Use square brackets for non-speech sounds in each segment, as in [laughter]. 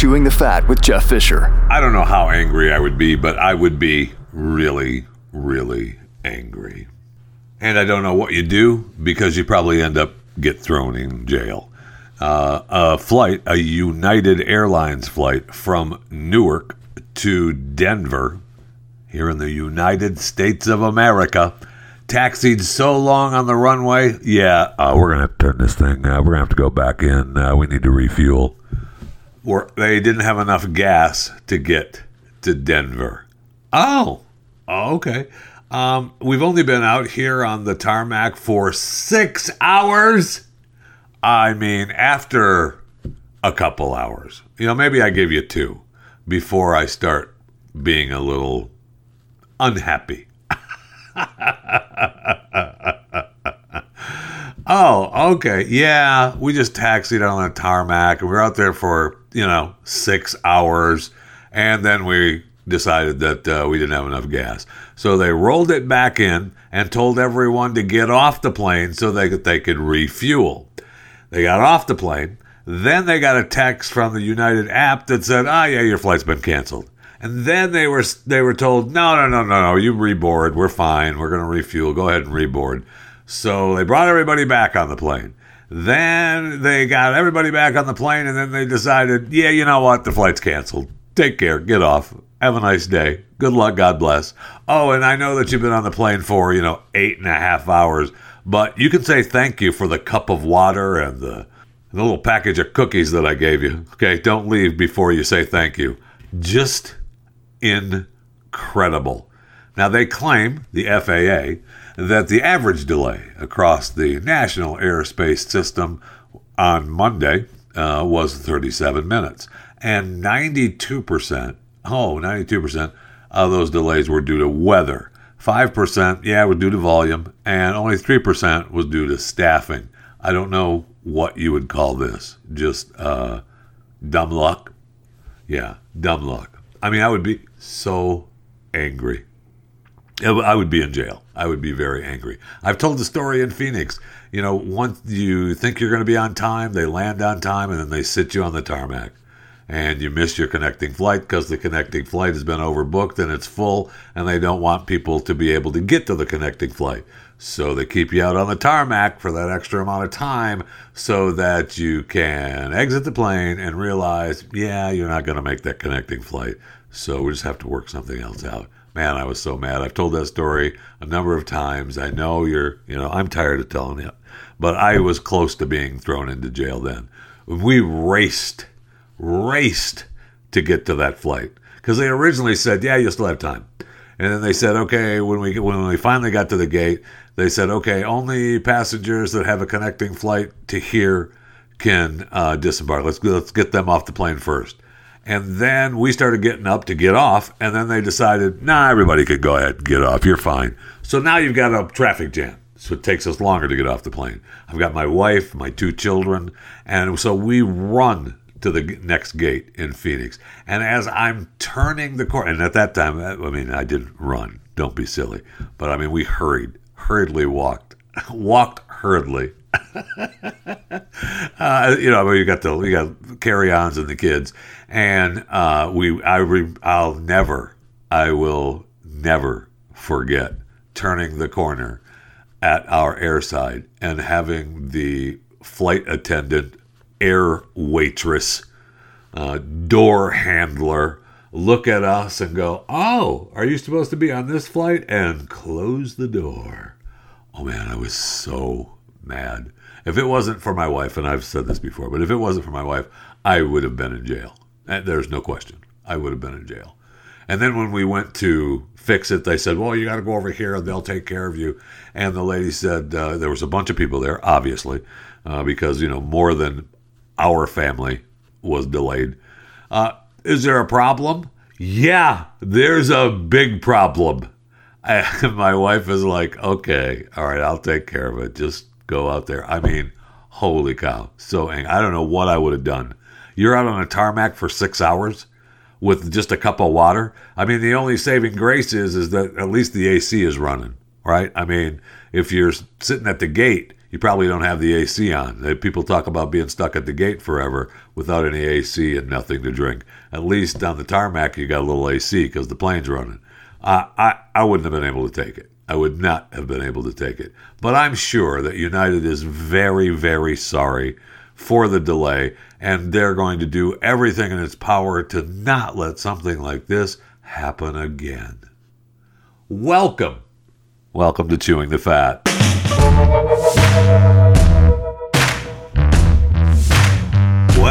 Chewing the Fat with Jeff Fisher. I don't know how angry I would be, but I would be really, really angry. And I don't know what you do because you probably end up get thrown in jail. Uh, a flight, a United Airlines flight from Newark to Denver, here in the United States of America, taxied so long on the runway. Yeah, uh, we're gonna have to turn this thing. Uh, we're gonna have to go back in. Uh, we need to refuel. Or they didn't have enough gas to get to Denver. Oh, oh okay. Um, we've only been out here on the tarmac for six hours. I mean, after a couple hours, you know, maybe I give you two before I start being a little unhappy. [laughs] oh, okay. Yeah, we just taxied on the tarmac and we were out there for, you know, six hours. And then we decided that uh, we didn't have enough gas. So they rolled it back in and told everyone to get off the plane so they could, they could refuel. They got off the plane. Then they got a text from the United app that said, "Ah, oh, yeah, your flight's been canceled." And then they were they were told, "No, no, no, no, no, you reboard. We're fine. We're going to refuel. Go ahead and reboard." So they brought everybody back on the plane. Then they got everybody back on the plane, and then they decided, "Yeah, you know what? The flight's canceled. Take care. Get off. Have a nice day. Good luck. God bless." Oh, and I know that you've been on the plane for you know eight and a half hours, but you can say thank you for the cup of water and the the little package of cookies that I gave you. Okay, don't leave before you say thank you. Just incredible. Now, they claim, the FAA, that the average delay across the national airspace system on Monday uh, was 37 minutes. And 92%, oh, 92% of those delays were due to weather. 5%, yeah, was due to volume, and only 3% was due to staffing. I don't know what you would call this. Just uh, dumb luck. Yeah, dumb luck. I mean, I would be so angry. I would be in jail. I would be very angry. I've told the story in Phoenix. You know, once you think you're going to be on time, they land on time, and then they sit you on the tarmac. And you miss your connecting flight because the connecting flight has been overbooked and it's full, and they don't want people to be able to get to the connecting flight. So they keep you out on the tarmac for that extra amount of time so that you can exit the plane and realize, yeah, you're not going to make that connecting flight. So we just have to work something else out. Man, I was so mad. I've told that story a number of times. I know you're, you know, I'm tired of telling it, but I was close to being thrown into jail then. We raced, raced to get to that flight because they originally said, yeah, you still have time. And then they said, okay, when we when we finally got to the gate, they said, okay, only passengers that have a connecting flight to here can uh, disembark. Let's let's get them off the plane first. And then we started getting up to get off, and then they decided, nah, everybody could go ahead and get off. You're fine. So now you've got a traffic jam. So it takes us longer to get off the plane. I've got my wife, my two children, and so we run to the next gate in Phoenix. And as I'm turning the corner, and at that time, uh, I mean, I didn't run. Don't be silly. But I mean, we hurried, hurriedly walked, [laughs] walked hurriedly. [laughs] uh, you know, we got the we got carry-ons and the kids, and uh, we I re, I'll never, I will never forget turning the corner at our airside and having the flight attendant air waitress, uh, door handler look at us and go, Oh, are you supposed to be on this flight? And close the door. Oh man, I was so mad. If it wasn't for my wife, and I've said this before, but if it wasn't for my wife, I would have been in jail. There's no question. I would have been in jail. And then when we went to fix it, they said, Well, you got to go over here and they'll take care of you. And the lady said, uh, There was a bunch of people there, obviously, uh, because, you know, more than our family was delayed. Uh, Is there a problem? Yeah, there's a big problem. [laughs] I, my wife is like, okay, all right, I'll take care of it. Just go out there. I mean, holy cow, so angry. I don't know what I would have done. You're out on a tarmac for six hours with just a cup of water. I mean, the only saving grace is is that at least the AC is running, right? I mean, if you're sitting at the gate, you probably don't have the AC on. People talk about being stuck at the gate forever without any AC and nothing to drink. At least on the tarmac, you got a little AC because the plane's running. Uh, I I wouldn't have been able to take it. I would not have been able to take it. But I'm sure that United is very, very sorry for the delay, and they're going to do everything in its power to not let something like this happen again. Welcome. Welcome to Chewing the Fat.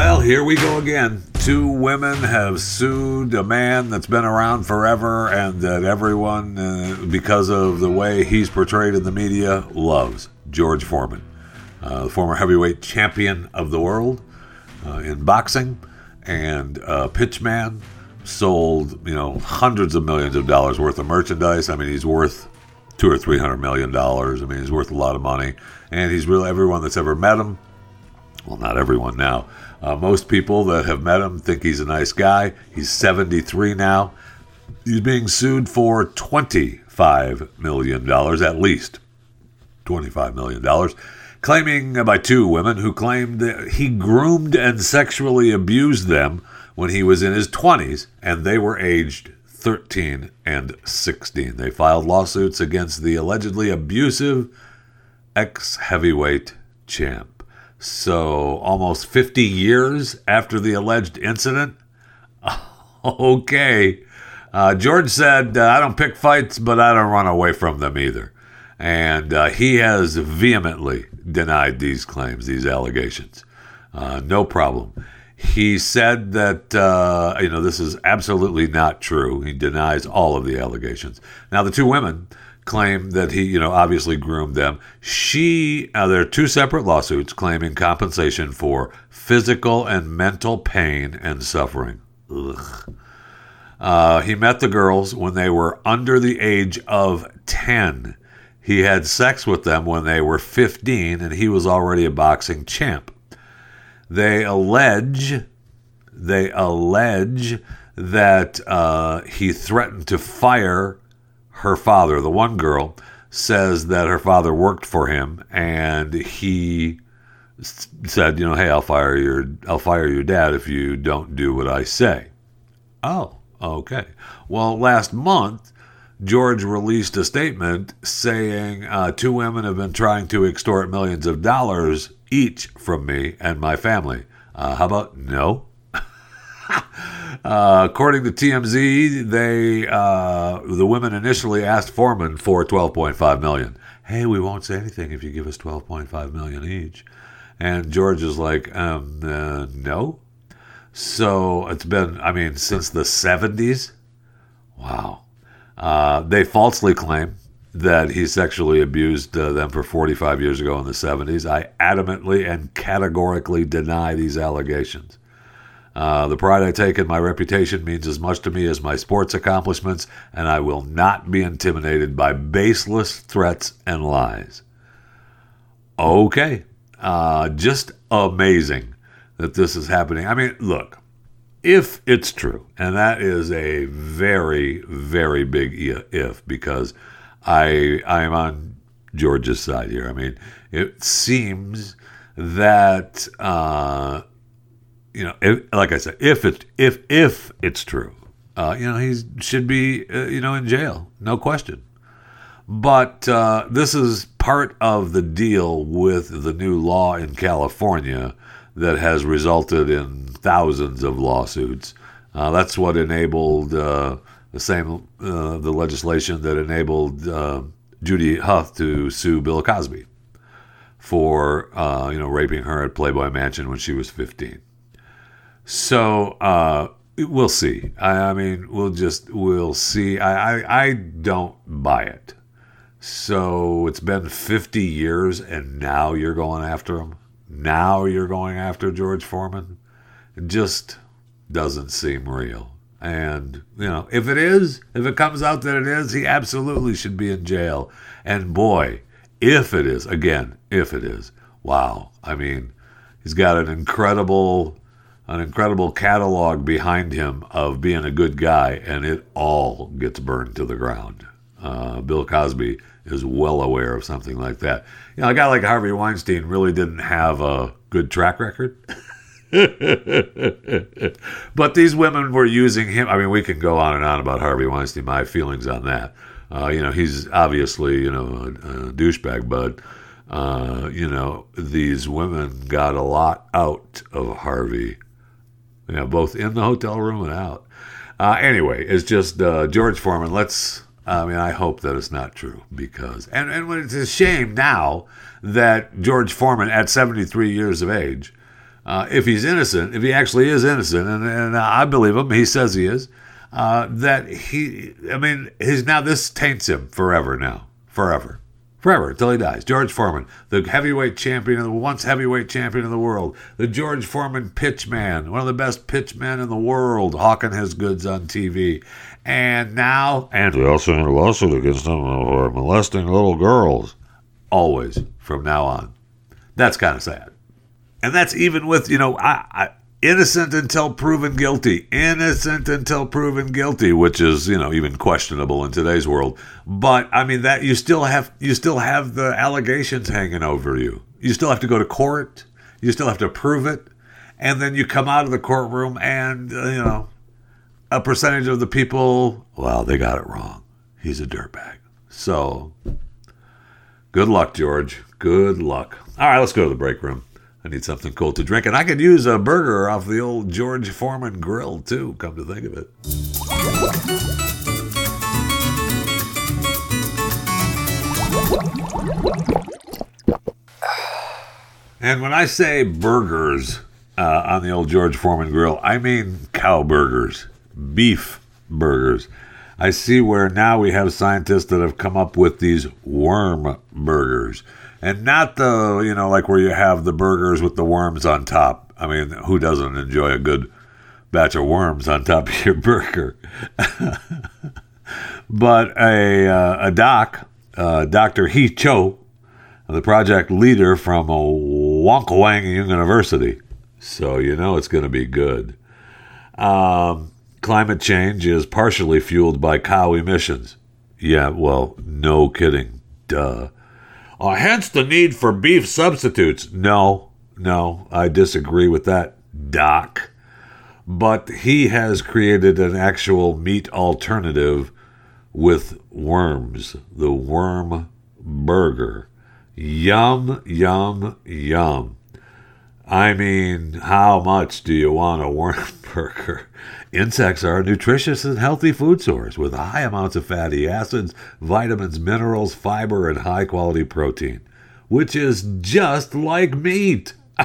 Well, here we go again. Two women have sued a man that's been around forever and that everyone, uh, because of the way he's portrayed in the media, loves George Foreman uh, the former heavyweight champion of the world uh, in boxing, and Pitchman sold you know hundreds of millions of dollars worth of merchandise. I mean, he's worth two or three hundred million dollars. I mean, he's worth a lot of money, and he's really everyone that's ever met him. Well, not everyone now. Uh, most people that have met him think he's a nice guy. He's 73 now. He's being sued for $25 million, at least $25 million claiming by two women who claimed that he groomed and sexually abused them when he was in his 20s and they were aged 13 and 16. They filed lawsuits against the allegedly abusive ex heavyweight champ. So, almost 50 years after the alleged incident? [laughs] okay. Uh, George said, uh, I don't pick fights, but I don't run away from them either. And uh, he has vehemently denied these claims, these allegations. Uh, no problem. He said that, uh, you know, this is absolutely not true. He denies all of the allegations. Now, the two women claim that he, you know, obviously groomed them. She, uh, there are two separate lawsuits claiming compensation for physical and mental pain and suffering. Ugh. Uh, he met the girls when they were under the age of 10 he had sex with them when they were 15 and he was already a boxing champ. They allege they allege that uh, he threatened to fire her father. The one girl says that her father worked for him and he said, you know, hey, I'll fire your I'll fire your dad if you don't do what I say. Oh, okay. Well, last month George released a statement saying uh, two women have been trying to extort millions of dollars each from me and my family. Uh, how about no? [laughs] uh, according to TMZ, they uh, the women initially asked Foreman for 12.5 million. Hey, we won't say anything if you give us 12.5 million each. And George is like, um, uh, no. So it's been, I mean, since the 70s. Wow. Uh, they falsely claim that he sexually abused uh, them for 45 years ago in the 70s. I adamantly and categorically deny these allegations. Uh, the pride I take in my reputation means as much to me as my sports accomplishments, and I will not be intimidated by baseless threats and lies. Okay, uh, just amazing that this is happening. I mean, look, if it's true, and that is a very, very big if, because I I am on George's side here. I mean, it seems that uh, you know, if, like I said, if it if if it's true, uh, you know, he should be uh, you know in jail, no question. But uh, this is part of the deal with the new law in California that has resulted in thousands of lawsuits. Uh, that's what enabled uh, the same uh, the legislation that enabled Judy Huth to sue Bill Cosby for you know raping her at Playboy Mansion when she was 15. So uh, we'll see. I, I, mean, we'll just we'll see. I, I I don't buy it. So it's been 50 years, and now you're going after him. Now you're going after George Foreman. Just, doesn't seem real. And, you know, if it is, if it comes out that it is, he absolutely should be in jail. And boy, if it is, again, if it is, wow. I mean, he's got an incredible an incredible catalog behind him of being a good guy, and it all gets burned to the ground. Uh, Bill Cosby is well aware of something like that. You know, a guy like Harvey Weinstein really didn't have a good track record. [laughs] but these women were using him. I mean, we can go on and on about Harvey Weinstein, my feelings on that. Uh, you know, he's obviously, you know, a, a douchebag, but, uh, you know, these women got a lot out of Harvey, you know, both in the hotel room and out. Uh, anyway, it's just uh, George Foreman. Let's, I mean, I hope that it's not true because, and, and it's a shame now that George Foreman, at 73 years of age, uh, if he's innocent, if he actually is innocent, and, and I believe him, he says he is, uh, that he, I mean, his now this taints him forever now, forever, forever until he dies. George Foreman, the heavyweight champion, the once heavyweight champion of the world, the George Foreman pitch man, one of the best pitch men in the world, hawking his goods on TV, and now, and we also had a lawsuit against him uh, for molesting little girls, always from now on. That's kind of sad and that's even with you know I, I, innocent until proven guilty. Innocent until proven guilty which is you know even questionable in today's world. But i mean that you still have you still have the allegations hanging over you. You still have to go to court. You still have to prove it. And then you come out of the courtroom and uh, you know a percentage of the people well they got it wrong. He's a dirtbag. So good luck george. Good luck. All right let's go to the break room I need something cold to drink, and I could use a burger off the old George Foreman grill too. Come to think of it. And when I say burgers uh, on the old George Foreman grill, I mean cow burgers, beef burgers. I see where now we have scientists that have come up with these worm burgers and not the you know like where you have the burgers with the worms on top. I mean, who doesn't enjoy a good batch of worms on top of your [laughs] burger? but a uh, a doc, uh, Dr. He Cho, the project leader from Wonkwang University, so you know it's going to be good. Um, climate change is partially fueled by cow emissions. Yeah, well, no kidding. Duh. Uh, hence the need for beef substitutes. No, no, I disagree with that, Doc. But he has created an actual meat alternative with worms, the worm burger. Yum, yum, yum. I mean, how much do you want a worm [laughs] burger? Insects are a nutritious and healthy food source with high amounts of fatty acids, vitamins, minerals, fiber, and high quality protein, which is just like meat. [laughs]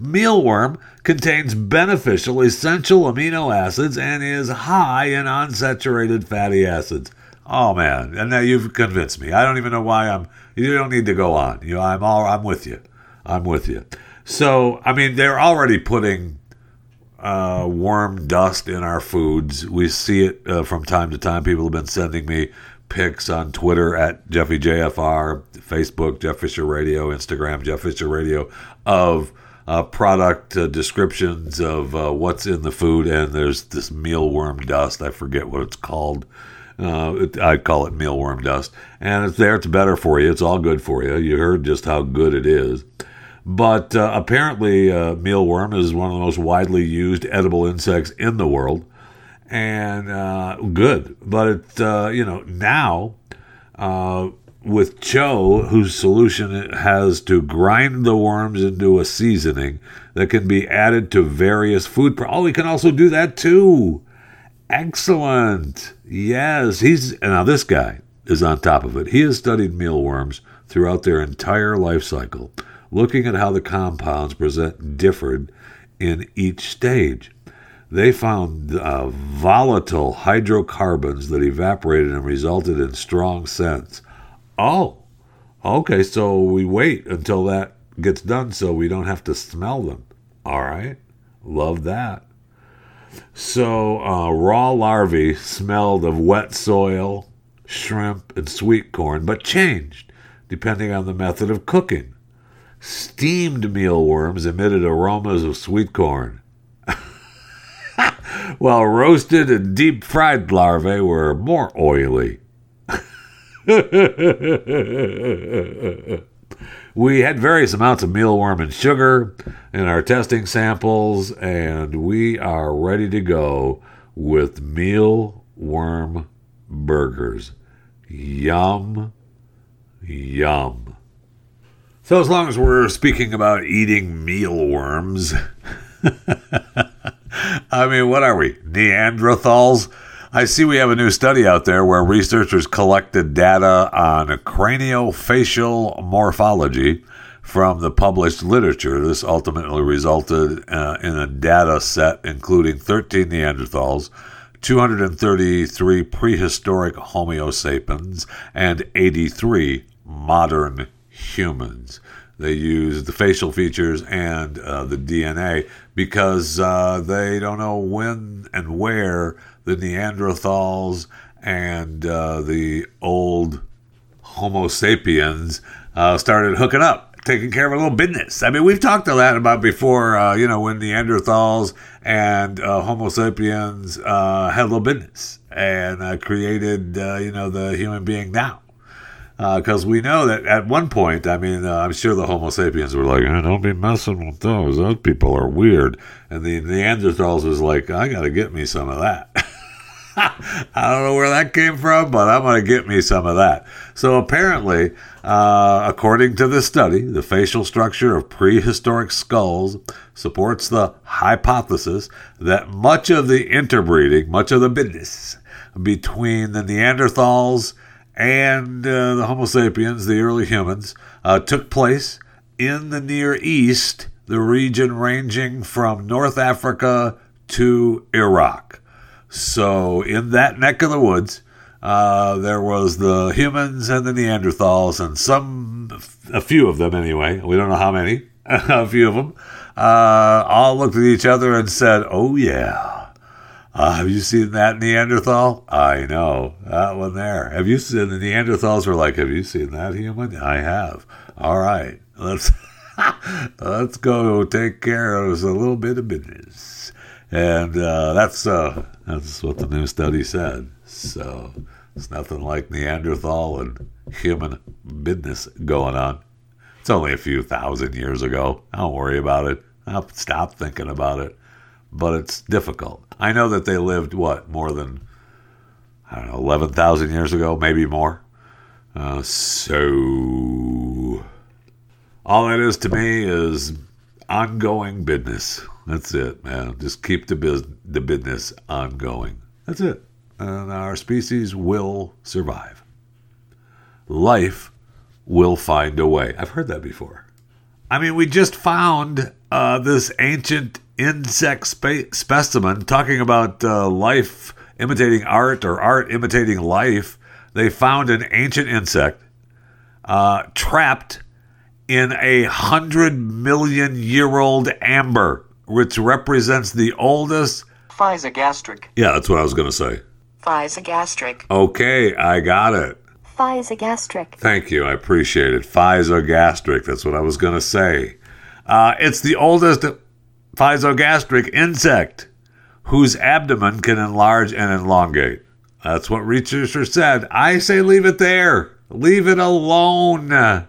Mealworm contains beneficial essential amino acids and is high in unsaturated fatty acids. Oh man, and now you've convinced me. I don't even know why I'm. You don't need to go on. You, know, I'm all. I'm with you. I'm with you. So I mean, they're already putting uh, worm dust in our foods. We see it uh, from time to time. People have been sending me pics on Twitter at Jeffy JFR, Facebook Jeff Fisher Radio, Instagram Jeff Fisher Radio of uh, product uh, descriptions of uh, what's in the food. And there's this mealworm dust. I forget what it's called. Uh, I call it mealworm dust, and it's there. It's better for you. It's all good for you. You heard just how good it is. But uh, apparently, uh, mealworm is one of the most widely used edible insects in the world, and uh, good. But it, uh, you know, now uh, with Cho, whose solution has to grind the worms into a seasoning that can be added to various food. Pro- oh, he can also do that too. Excellent. Yes, he's now this guy is on top of it. He has studied mealworms throughout their entire life cycle looking at how the compounds present differed in each stage. They found uh, volatile hydrocarbons that evaporated and resulted in strong scents. Oh, okay, so we wait until that gets done so we don't have to smell them. All right, love that. So uh, raw larvae smelled of wet soil, shrimp, and sweet corn, but changed depending on the method of cooking. Steamed mealworms emitted aromas of sweet corn, [laughs] while roasted and deep fried larvae were more oily. [laughs] we had various amounts of mealworm and sugar in our testing samples, and we are ready to go with mealworm burgers. Yum, yum. So, as long as we're speaking about eating mealworms, [laughs] I mean, what are we? Neanderthals? I see we have a new study out there where researchers collected data on craniofacial morphology from the published literature. This ultimately resulted uh, in a data set including 13 Neanderthals, 233 prehistoric Homo sapiens, and 83 modern humans. They use the facial features and uh, the DNA because uh, they don't know when and where the Neanderthals and uh, the old Homo sapiens uh, started hooking up, taking care of a little business. I mean, we've talked a lot about before, uh, you know, when Neanderthals and uh, Homo sapiens had a little business and created, you know, the human being now. Because we know that at one point, I mean, I'm sure the Homo sapiens were like, eh, "Don't be messing with those; those people are weird." And the Neanderthals was like, "I got to get me some of that." [laughs] I don't know where that came from, but I'm going to get me some of that. So apparently, uh, according to this study, the facial structure of prehistoric skulls supports the hypothesis that much of the interbreeding, much of the business between the Neanderthals and uh, the Homo sapiens, the early humans, uh, took place in the Near East, the region ranging from North Africa to Iraq. So, in that neck of the woods, uh, there was the humans and the Neanderthals, and some, a few of them anyway. We don't know how many. [laughs] a few of them uh, all looked at each other and said, "Oh yeah, uh, have you seen that Neanderthal? I know that one there. Have you seen the Neanderthals? Were like, have you seen that human? I have. All right, let's [laughs] let's go take care of a little bit of business." And uh, that's uh, that's what the new study said. So it's nothing like Neanderthal and human business going on. It's only a few thousand years ago. Don't worry about it. I'll stop thinking about it. But it's difficult. I know that they lived, what, more than, I don't know, 11,000 years ago, maybe more. Uh, so, all that is to me is ongoing business. That's it, man. Just keep the, bus- the business ongoing. That's it. And our species will survive. Life will find a way. I've heard that before. I mean, we just found uh, this ancient insect spe- specimen talking about uh, life imitating art or art imitating life. They found an ancient insect uh, trapped in a hundred million year old amber, which represents the oldest. Physogastric. Yeah, that's what I was going to say. Physogastric. Okay, I got it. Physogastric. Thank you. I appreciate it. Physogastric. That's what I was going to say. Uh, it's the oldest physogastric insect whose abdomen can enlarge and elongate. That's what researchers said. I say leave it there. Leave it alone.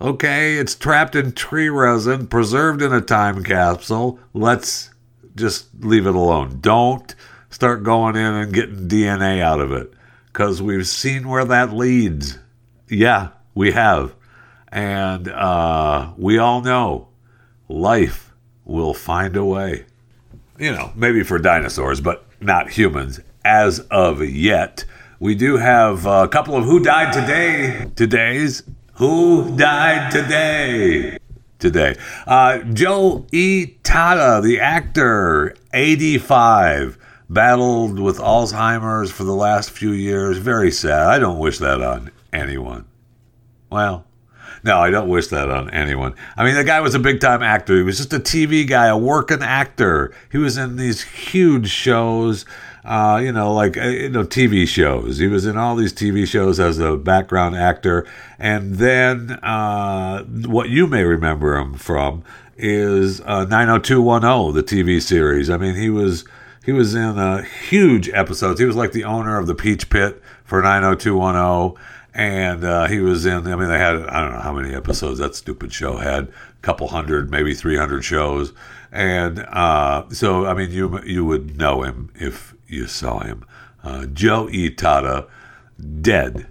Okay, it's trapped in tree resin, preserved in a time capsule. Let's just leave it alone. Don't start going in and getting DNA out of it because we've seen where that leads. Yeah, we have. And uh, we all know life will find a way. You know, maybe for dinosaurs, but not humans as of yet. We do have a couple of who died today. Today's who died today. Today. Uh, Joe. Tata, the actor, 85 battled with Alzheimer's for the last few years. Very sad. I don't wish that on anyone. Well, No, I don't wish that on anyone. I mean, the guy was a big time actor. He was just a TV guy, a working actor. He was in these huge shows, uh, you know, like uh, you know, TV shows. He was in all these TV shows as a background actor, and then uh, what you may remember him from is uh, 90210, the TV series. I mean, he was he was in uh, huge episodes. He was like the owner of the Peach Pit for 90210. And uh, he was in, I mean, they had, I don't know how many episodes that stupid show had, a couple hundred, maybe 300 shows. And uh, so, I mean, you, you would know him if you saw him. Uh, Joe Itada, dead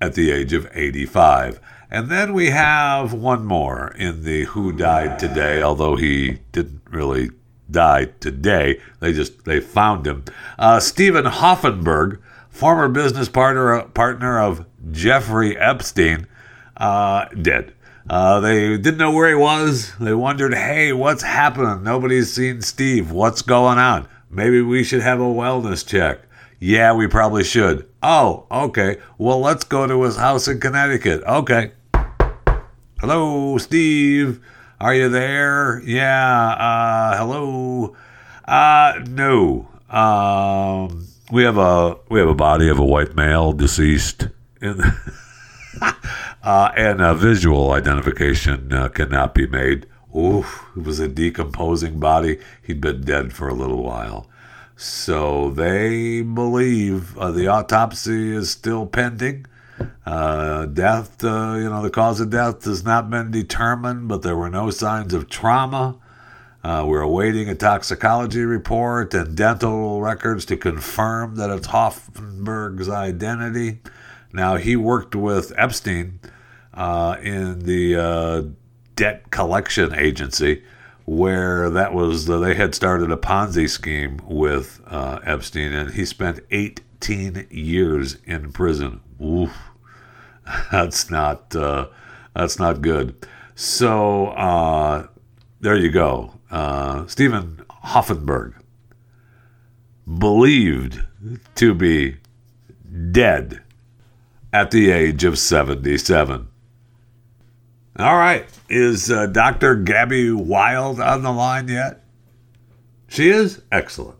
at the age of 85. And then we have one more in the Who Died Today, although he didn't really die today. They just they found him. Uh, Stephen Hoffenberg, former business partner partner of Jeffrey Epstein, uh, dead. Uh, they didn't know where he was. They wondered, hey, what's happening? Nobody's seen Steve. What's going on? Maybe we should have a wellness check. Yeah, we probably should. Oh, okay. Well, let's go to his house in Connecticut. Okay. Hello, Steve. Are you there? Yeah. Uh, hello. Uh, no. Um, we have a we have a body of a white male deceased, [laughs] uh, and a visual identification uh, cannot be made. Oof, it was a decomposing body. He'd been dead for a little while. So they believe uh, the autopsy is still pending. Uh, death, uh, you know, the cause of death has not been determined, but there were no signs of trauma. Uh, we're awaiting a toxicology report and dental records to confirm that it's Hoffenberg's identity. Now, he worked with Epstein uh, in the uh, debt collection agency, where that was they had started a Ponzi scheme with uh, Epstein, and he spent 18 years in prison. Oof, [laughs] that's not uh, that's not good. So uh, there you go uh, Stephen Hoffenberg, believed to be dead at the age of 77. All right, is uh, Dr. Gabby Wild on the line yet? She is? Excellent.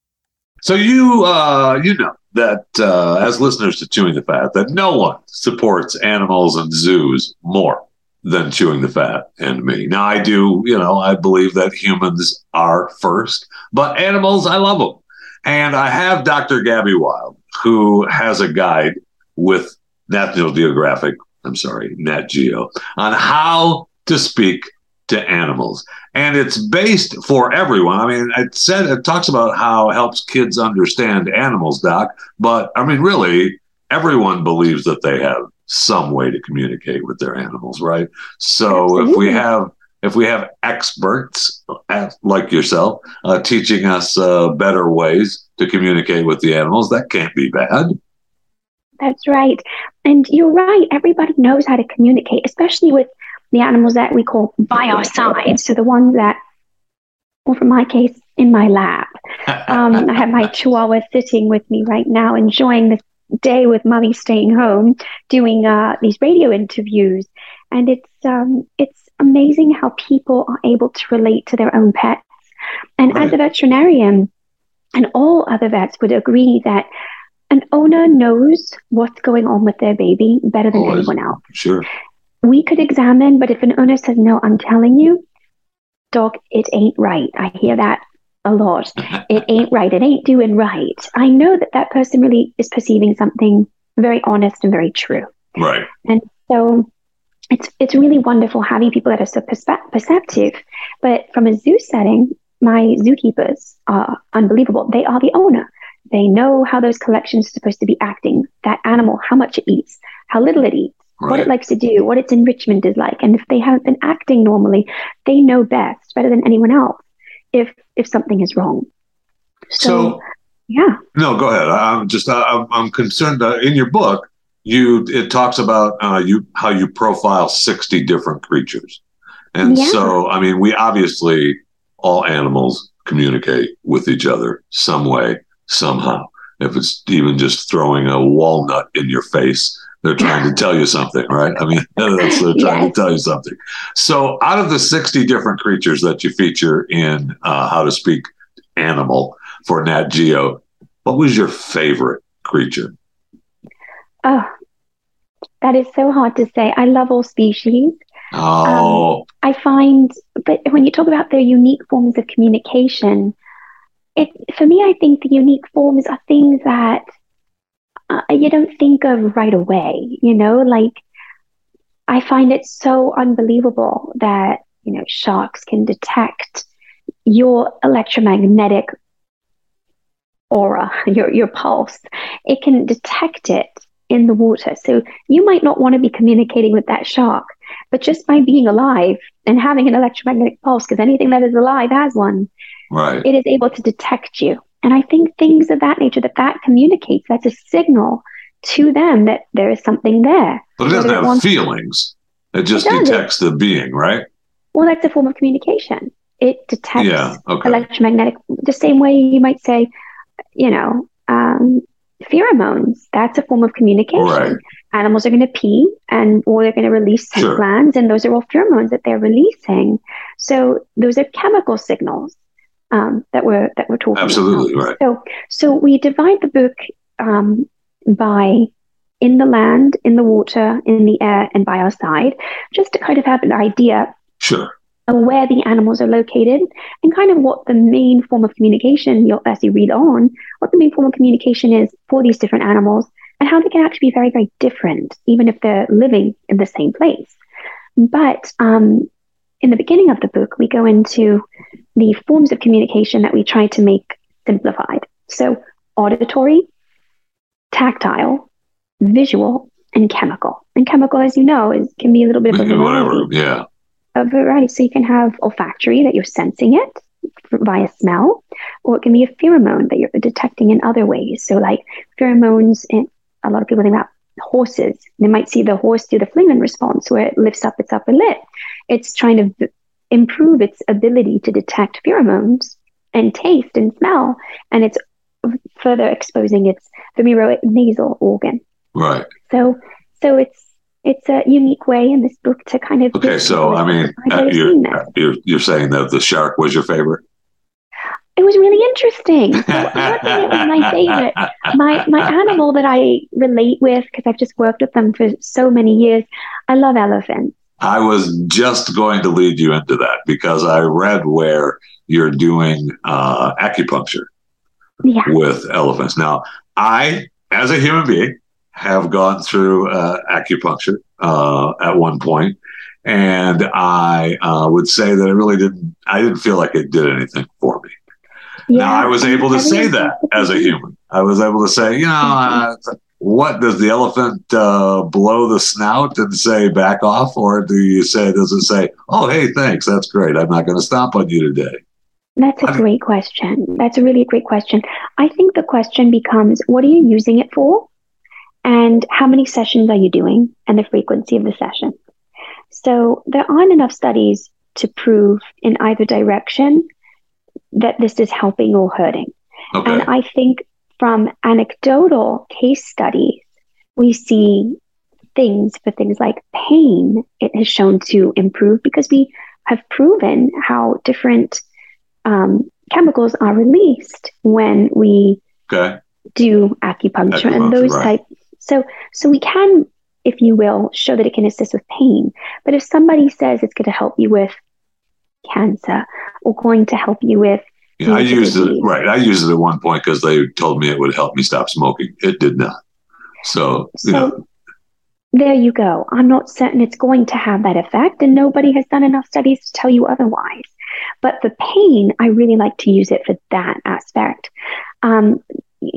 So you uh, you know that uh, as listeners to Chewing the Fat, that no one supports animals and zoos more than Chewing the Fat and me. Now I do, you know, I believe that humans are first, but animals, I love them. And I have Dr. Gabby Wild, who has a guide with National Geographic, I'm sorry, Nat Geo, on how to speak to animals. And it's based for everyone. I mean, it said it talks about how it helps kids understand animals, Doc, but I mean, really, everyone believes that they have some way to communicate with their animals, right? So Absolutely. if we have if we have experts like yourself uh, teaching us uh, better ways to communicate with the animals, that can't be bad. That's right. And you're right. Everybody knows how to communicate, especially with the animals that we call by our side. So the ones that, well, for my case, in my lap. Um, I have my chihuahua sitting with me right now, enjoying this day with mommy staying home, doing uh, these radio interviews. And it's um, it's amazing how people are able to relate to their own pets. And right. as a veterinarian, and all other vets would agree that an owner knows what's going on with their baby better than anyone else. Sure we could examine, but if an owner says, no, I'm telling you, dog, it ain't right. I hear that a lot. [laughs] it ain't right. It ain't doing right. I know that that person really is perceiving something very honest and very true. Right. And so it's it's really wonderful having people that are so perspe- perceptive. But from a zoo setting, my zookeepers are unbelievable. They are the owner. They know how those collections are supposed to be acting. That animal, how much it eats, how little it eats, what it likes to do, what its enrichment is like, and if they haven't been acting normally, they know best, better than anyone else, if if something is wrong. So, yeah, no, go ahead. I'm just I'm, I'm concerned. Uh, in your book, you it talks about uh, you how you profile sixty different creatures, and Yeah. so I mean, we obviously all animals communicate with each other some way somehow. If it's even just throwing a walnut in your face, they're trying to [laughs] tell you something, right? I mean, that's, [laughs] they're trying Yes. to tell you something. So, out of the 60 different creatures that you feature in uh, How to Speak Animal for Nat Geo, what was your favorite creature? oh, that is so hard to say. I love all species. Oh, I find, but when you talk about their unique forms of communication, it for me, I think the unique forms are things that uh, you don't think of right away. You know, like I find it so unbelievable that you know sharks can detect your electromagnetic aura, [laughs] your your pulse. It can detect it in the water. So you might not want to be communicating with that shark, but just by being alive and having an electromagnetic pulse, because anything that is alive has one, right. it is able to detect you. And I think things of that nature that that communicates, that's a signal to them that there is something there. But it doesn't it have feelings. It just It detects the being, right? Well, that's a form of communication. It detects Yeah. Okay. electromagnetic, the same way you might say, you know, um, pheromones. That's a form of communication. Right. Animals are going to pee and or they're going to release scent Sure. glands, and those are all pheromones that they're releasing. So those are chemical signals um, that we're that we're talking Absolutely, about. Absolutely right. So so we divide the book um, by in the land, in the water, in the air, and by our side, just to kind of have an idea Sure. of where the animals are located and kind of what the main form of communication, you'll, as you read on, what the main form of communication is for these different animals and how they can actually be very, very different, even if they're living in the same place. But um, in the beginning of the book, we go into the forms of communication that we try to make simplified. So, auditory, tactile, visual, and chemical. And chemical, as you know, is can be a little bit of a [laughs] Whatever. variety Yeah. a variety. So you can have olfactory that you're sensing it via smell, or it can be a pheromone that you're detecting in other ways. So like pheromones, and a lot of people think about horses. They might see the horse do the Flehmen response where it lifts up its upper lip. It's trying to improve its ability to detect pheromones and taste and smell, and it's further exposing its nasal organ. Right. So, so it's it's a unique way in this book to kind of Okay. So, I mean, uh, you're, you're, you're saying that the shark was your favorite? It was really interesting. So I would say it was my favorite. My my animal that I relate with because I've just worked with them for so many years. I love elephants. I was just going to lead you into that because I read where you're doing uh, acupuncture Yeah, with elephants. Now, I, as a human being, have gone through uh, acupuncture uh, at one point, and I uh, would say that it really didn't. I didn't feel like it did anything for me. yeah. Now, I was able to say that as a human. I was able to say, you know, uh, what does the elephant uh, blow the snout and say back off, or do you say does it say, oh hey thanks that's great I'm not going to stomp on you today? That's a I- great question. That's a really great question. I think the question becomes, what are you using it for, and how many sessions are you doing, and the frequency of the session. So there aren't enough studies to prove in either direction that this is helping or hurting. Okay, And I think from anecdotal case studies, we see things for things like pain, it has shown to improve because we have proven how different um, chemicals are released when we okay, do acupuncture, and those right. type. So, so we can, if you will, show that it can assist with pain. But if somebody says it's going to help you with cancer or going to help you with yeah, I used it right. I used it at one point because they told me it would help me stop smoking. It did not. So, you know, there you go. I'm not certain it's going to have that effect, and nobody has done enough studies to tell you otherwise. But for pain, I really like to use it for that aspect. Um,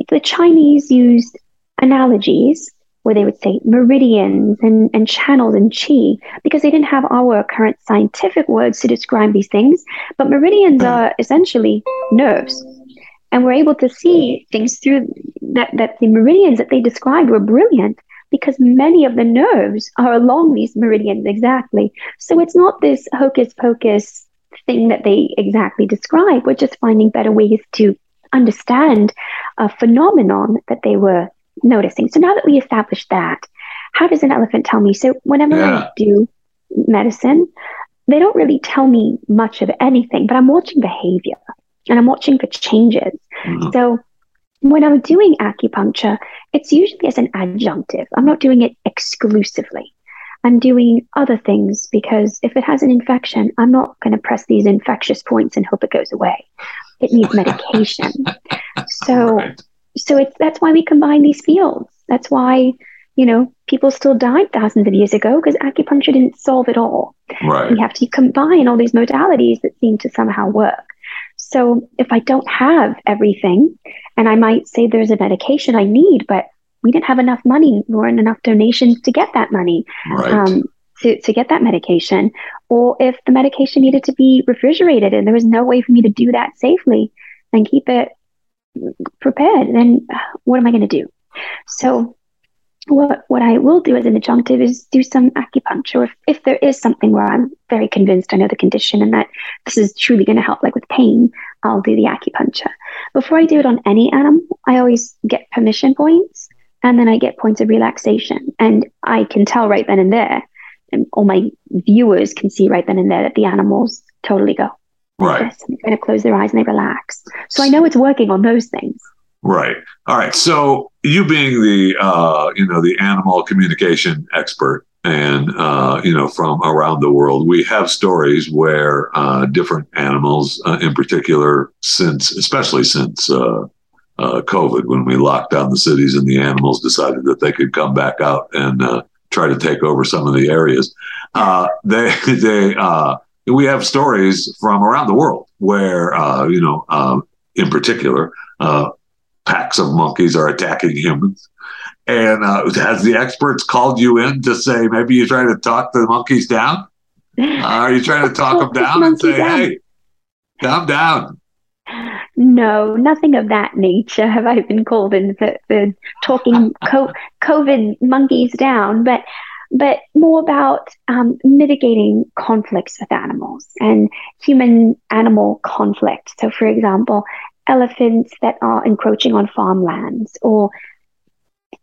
the Chinese used analogies where they would say meridians and, and channels and chi because they didn't have our current scientific words to describe these things. But meridians hmm. are essentially nerves. And we're able to see things through that, that the meridians that they described were brilliant because many of the nerves are along these meridians exactly. So it's not this hocus pocus thing that they exactly describe. We're just finding better ways to understand a phenomenon that they were noticing. So now that we established that, how does an elephant tell me? So whenever Yeah. I do medicine, they don't really tell me much of anything, but I'm watching behavior and I'm watching for changes. Mhm. So when I'm doing acupuncture, it's usually as an adjunctive. I'm not doing it exclusively. I'm doing other things because if it has an infection, I'm not going to press these infectious points and hope it goes away. It needs medication. [laughs] so Right. So it's that's why we combine these fields. That's why, you know, people still died thousands of years ago because acupuncture didn't solve it all. Right. We have to combine all these modalities that seem to somehow work. So if I don't have everything, and I might say there's a medication I need, but we didn't have enough money nor enough donations to get that money Right. um, to, to get that medication, or if the medication needed to be refrigerated and there was no way for me to do that safely and keep it prepared, then uh, what am I going to do? So, what what I will do as an adjunctive is do some acupuncture if, if there is something where I'm very convinced I know the condition and that this is truly going to help, like with pain, I'll do the acupuncture. Before I do it on any animal, I always get permission points and then I get points of relaxation. And I can tell right then and there, and all my viewers can see right then and there that the animals totally go. Right. they kind of close their eyes and they relax. So I know it's working on those things. Right. All right. So you being the uh, you know the animal communication expert, and uh, you know from around the world, we have stories where uh, different animals, uh, in particular, since especially since uh, uh, COVID, when we locked down the cities and the animals decided that they could come back out and uh, try to take over some of the areas, uh, they [laughs] they uh, we have stories from around the world where uh, you know, um, in particular. Uh, packs of monkeys are attacking humans. And uh, has the experts called you in to say maybe you're trying to talk the monkeys down? [laughs] Are you trying to talk them down and say, down. hey, calm down? No, nothing of that nature have I been called in for, for talking [laughs] co- COVID monkeys down, but but more about um, mitigating conflicts with animals and human animal conflict. So, for example, elephants that are encroaching on farmlands, or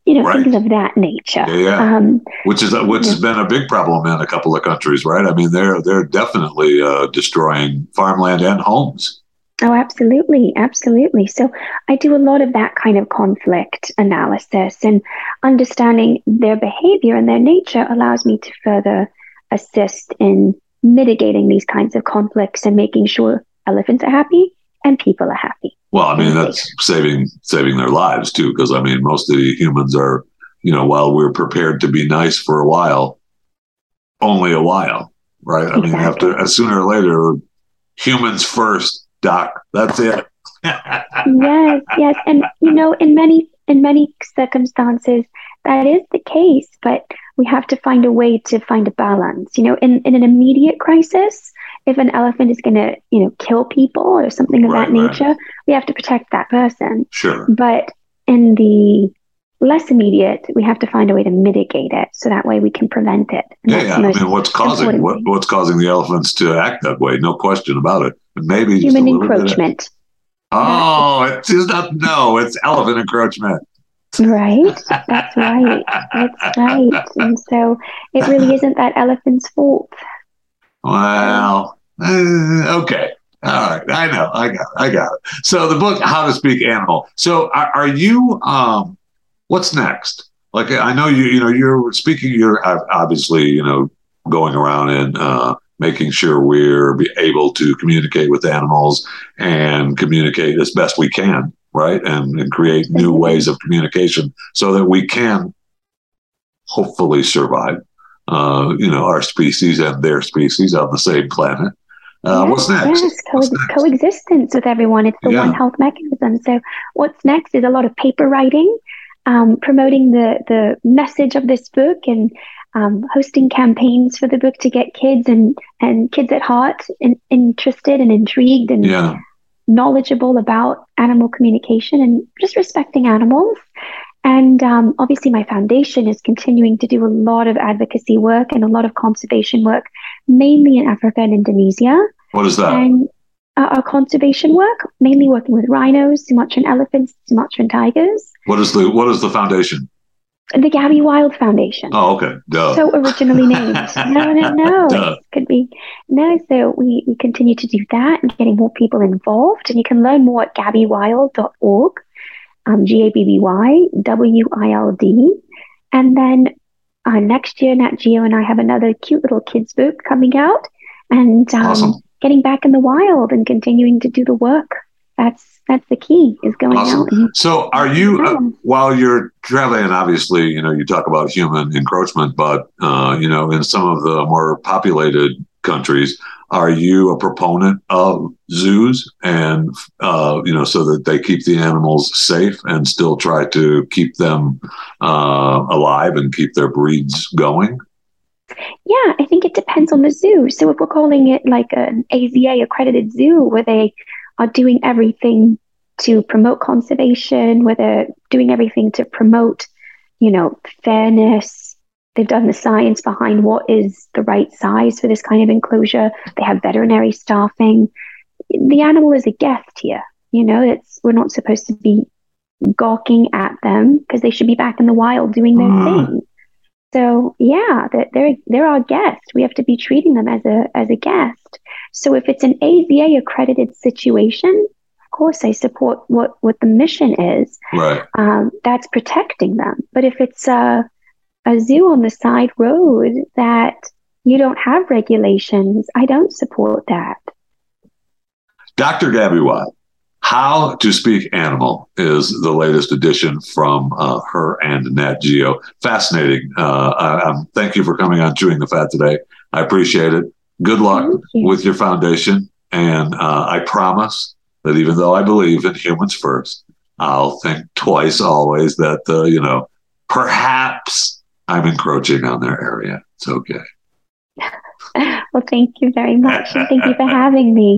you know Right. things of that nature. Yeah, yeah. Um, Which is which has been a big problem in a couple of countries, right? I mean, they're they're definitely uh, destroying farmland and homes. Oh, absolutely, absolutely. So I do a lot of that kind of conflict analysis and understanding their behavior and their nature allows me to further assist in mitigating these kinds of conflicts and making sure elephants are happy and people are happy. Well, I mean, that's saving saving their lives too, because I mean, most of the humans are, you know, while we're prepared to be nice for a while, only a while, right? I mean, Exactly. after sooner or later, humans first, doc. That's it. yes, yes, and you know, in many in many circumstances that is the case, but we have to find a way to find a balance. You know, in, in an immediate crisis, if an elephant is going to, you know, kill people or something of Right, that right. nature, we have to protect that person. Sure. But in the less immediate, we have to find a way to mitigate it so that way we can prevent it. And Yeah, yeah. I mean, what's causing what, what's causing the elephants to act that way? No question about it. And maybe human a little bit of- encroachment. oh, it's just not. No, it's elephant encroachment. Right? [laughs] That's right. That's right. And so it really [laughs] isn't that elephant's fault. Well, eh, okay. All right. I know. I got it. I got it. So the book, How to Speak Animal. So are, are you, um, what's next? Like, I know you, you know, you're speaking, you're obviously, you know, going around and, uh, making sure we're be able to communicate with animals and communicate as best we can, right? And, and create new ways of communication so that we can hopefully survive. Uh, you know, our species and their species on the same planet. Uh, what's next? Yes, co- What's next? coexistence with everyone. It's the Yeah. One Health mechanism. So, what's next is a lot of paper writing, um, promoting the the message of this book, and um, hosting campaigns for the book to get kids and and kids at heart in, interested and intrigued and Yeah. knowledgeable about animal communication and just respecting animals. And um, obviously, my foundation is continuing to do a lot of advocacy work and a lot of conservation work, mainly in Africa and Indonesia. What is that? And uh, our conservation work, mainly working with rhinos, Sumatran elephants, Sumatran tigers, What is the What is the foundation? the Gabby Wild Foundation. Oh, okay. Duh. So originally named. [laughs] No, no, no. Duh. Could be. No, so we, we continue to do that and getting more people involved. And you can learn more at gabbywild.org, um, G A B B Y W I L D. And then uh, next year, Nat Geo and I have another cute little kids book coming out and um, Awesome. Getting back in the wild and continuing to do the work. That's that's the key is going Awesome. out. And, So, are you uh, while you're traveling? Obviously, you know, you talk about human encroachment, but uh, you know, in some of the more populated countries, are you a proponent of zoos and uh, you know, so that they keep the animals safe and still try to keep them uh, alive and keep their breeds going? Yeah, I think it depends on the zoo. So if we're calling it like an AZA accredited zoo where they are doing everything to promote conservation, where they're doing everything to promote, you know, fairness, they've done the science behind what is the right size for this kind of enclosure. They have veterinary staffing. The animal is a guest here. You know, it's we're not supposed to be gawking at them because they should be back in the wild doing their Mm. thing. So yeah, they're, they're they're our guest. We have to be treating them as a as a guest. So if it's an AZA accredited situation, of course I support what what the mission is. Right. Um, that's protecting them. But if it's a a zoo on the side road that you don't have regulations, I don't support that. Dr. Gabby Wild, How to Speak Animal is the latest edition from uh, her and Nat Geo. Fascinating. Uh, I, I'm, thank you for coming on Chewing the Fat today. I appreciate it. Good luck you. with your foundation. And uh, I promise that even though I believe in humans first, I'll think twice always that, uh, you know, perhaps I'm encroaching on their area. It's okay. [laughs] Well, thank you very much, and thank you for having me.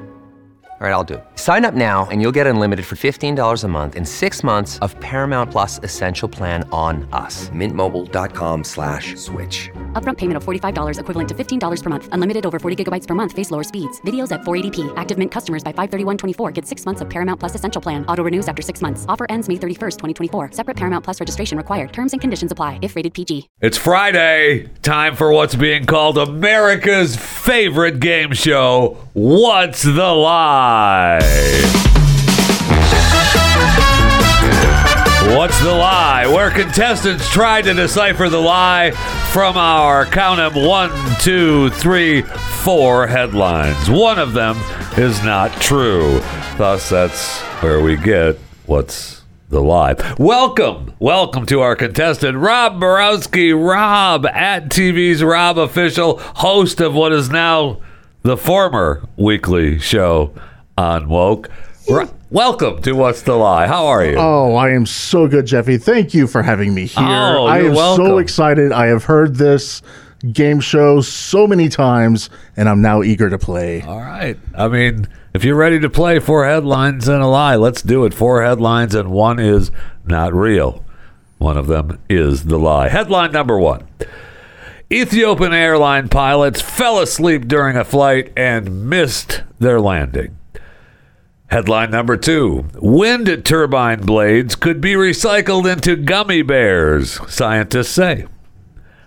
All right, I'll do it. Sign up now and you'll get unlimited for $15 a month in six months of Paramount Plus Essential Plan on us. Mintmobile.com slash switch. Upfront payment of $45 equivalent to $15 per month. Unlimited over 40 gigabytes per month. Face lower speeds. Videos at 480p. Active Mint customers by 531.24 get six months of Paramount Plus Essential Plan. Auto renews after six months. Offer ends May 31st, 2024. Separate Paramount Plus registration required. Terms and conditions apply if rated PG. It's Friday. Time for what's being called America's favorite game show, What's the Lie? What's the lie? Where contestants try to decipher the lie from our count 'em one, two, three, four headlines. One of them is not true. Thus, that's where we get what's the lie. Welcome, welcome to our contestant, Rob Borowski. Rob at TV's Rob Official, host of what is now the former weekly show on Woke. Welcome to What's the Lie. How are you? Oh, I am so good, Jeffy. Thank you for having me here. Oh, I am welcome. so excited. I have heard this game show so many times, and I'm now eager to play. All right. I mean, if you're ready to play four headlines and a lie, let's do it. Four headlines, and one is not real. One of them is the lie. Headline number one Ethiopian airline pilots fell asleep during a flight and missed their landing. Headline number two Wind turbine blades could be recycled into gummy bears, scientists say.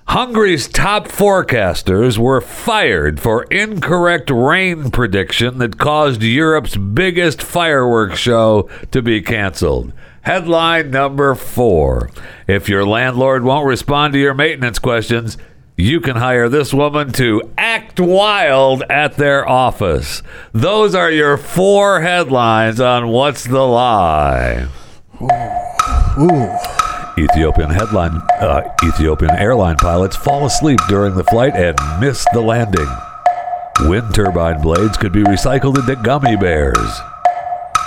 Hungary's top forecasters were fired for incorrect rain prediction that caused Europe's biggest fireworks show to be canceled. Headline number four If your landlord won't respond to your maintenance questions, you can hire this woman to act wild at their office. Those are your four headlines on What's the Lie. Ethiopian headline uh, Ethiopian airline pilots fall asleep during the flight and miss the landing. Wind turbine blades could be recycled into gummy bears.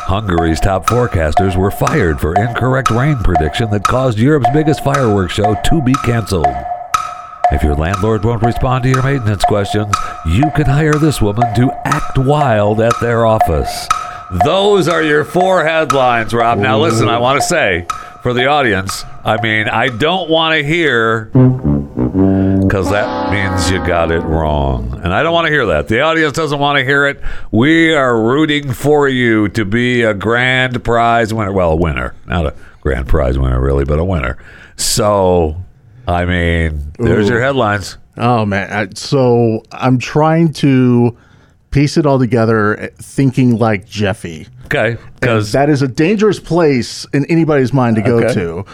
Hungary's top forecasters were fired for incorrect rain prediction that caused Europe's biggest fireworks show to be canceled. If your landlord won't respond to your maintenance questions, you can hire this woman to act wild at their office. Those are your four headlines, Rob. Now, listen, I want to say for the audience, I mean, I don't want to hear because that means you got it wrong. And I don't want to hear that. The audience doesn't want to hear it. We are rooting for you to be a grand prize winner. Well, a winner. Not a grand prize winner, really, but a winner. So, I mean, there's Ooh. your headlines. Oh man! I, so I'm trying to piece it all together, eh, thinking like Jeffy. Okay, because that is a dangerous place in anybody's mind to go Okay. to.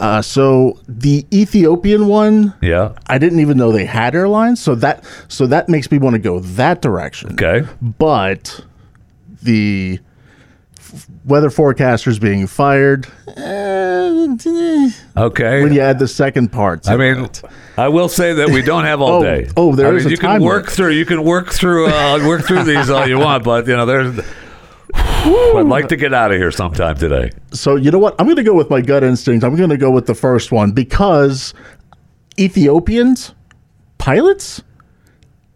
Uh, so the Ethiopian one, yeah, I didn't even know they had airlines. So that so that makes me want to go that direction. Okay, but the weather forecasters being fired. eh, okay. When you add the second part, I mean, I will say that we don't have all Oh, day. oh, there I is mean, a you can work limit. through. You can work through. Uh, work through these all you want, but you know, there's. I'd like to get out of here sometime today. So you know what? I'm going to go with my gut instinct. I'm going to go with the first one because Ethiopians pilots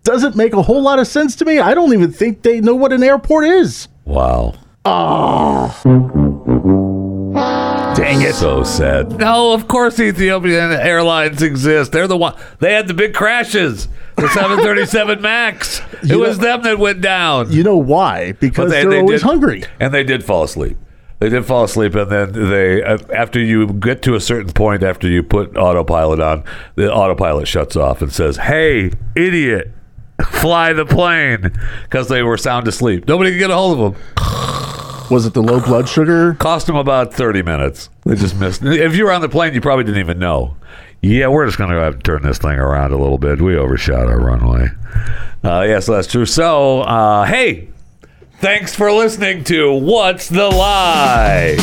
doesn't make a whole lot of sense to me. I don't even think they know what an airport is. Wow. Oh. Dang it. So sad. No, of course Ethiopian Airlines exist. They're the one. They had the big crashes. The [laughs] 737 Max. It You was know- them that went down. You know why? Because they, are always did- hungry. And they did fall asleep. They did fall asleep, and then they, uh, after you get to a certain point, after you put autopilot on, the autopilot shuts off and says, "Hey, idiot, fly the plane," because they were sound asleep. Nobody could get a hold of them. Was it the low blood sugar? Cost them about thirty minutes. They just missed. If you were on the plane, you probably didn't even know. Yeah, we're just going to have to turn this thing around a little bit. We overshot our runway. Uh, yes, that's true. So, uh, hey, thanks for listening to What's the Lie?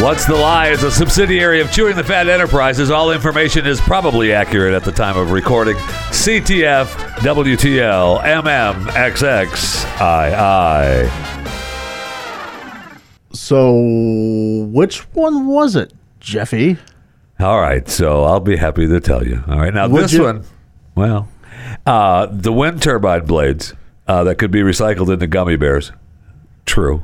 What's the Lie is a subsidiary of Chewing the Fat Enterprises. All information is probably accurate at the time of recording. CTF, WTL, MMXXII. So which one was it, Jeffy? All right, so I'll be happy to tell you. All right, now Would this you? one, well, uh, the wind turbine blades uh, that could be recycled into gummy bears, true.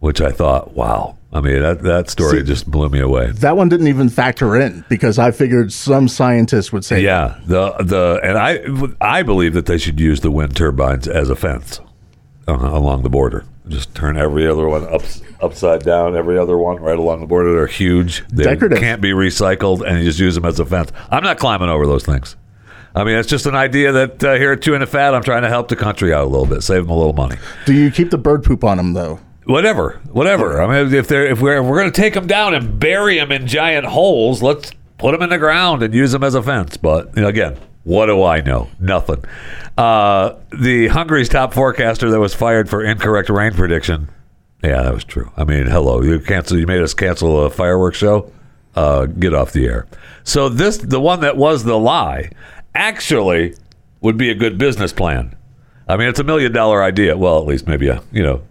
Which I thought, wow. I mean, that that story See- just blew me away. That one didn't even factor in because I figured some scientists would say, Yeah, the the and I I believe that they should use the wind turbines as a fence uh, along the border. Just turn every other one up, upside down, every other one right along the border. They're huge. They Decorative. can't be recycled, and you just use them as a fence. I'm not climbing over those things. I mean, it's just an idea that uh, here at Chewing the Fat, I'm trying to help the country out a little bit, save them a little money. Do you keep the bird poop on them though? Whatever, whatever. I mean, if they're if we're if we're going to take them down and bury them in giant holes, let's put them in the ground and use them as a fence. But you know, again, what do I know? Nothing. Uh, the Hungary's top forecaster that was fired for incorrect rain prediction. Yeah, that was true. I mean, hello, you cancel. You made us cancel a fireworks show. Uh, get off the air. So this, the one that was the lie, actually would be a good business plan. I mean, it's a million dollar idea. Well, at least maybe a you know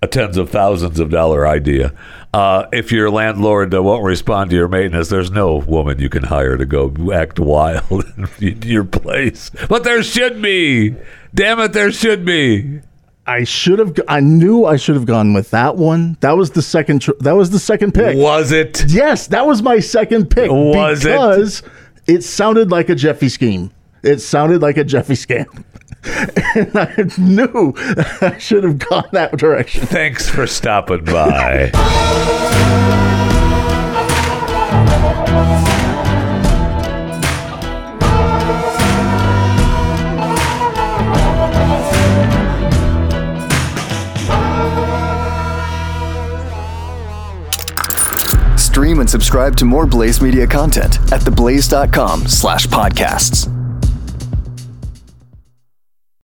a tens of thousands of dollar idea. Uh, if your landlord uh, won't respond to your maintenance, there's no woman you can hire to go act wild [laughs] in your place. But there should be. Damn it, there should be. I should have. I knew I should have gone with that one. That was the second. Tr- that was the second pick. Was it? Yes, that was my second pick. Was it? because it? sounded like a Jeffy scheme. It sounded like a Jeffy scam, [laughs] and [laughs] I knew I should have gone that direction. Thanks for stopping by. Stream and subscribe to more Blaze Media content at theblaze.com slash podcasts.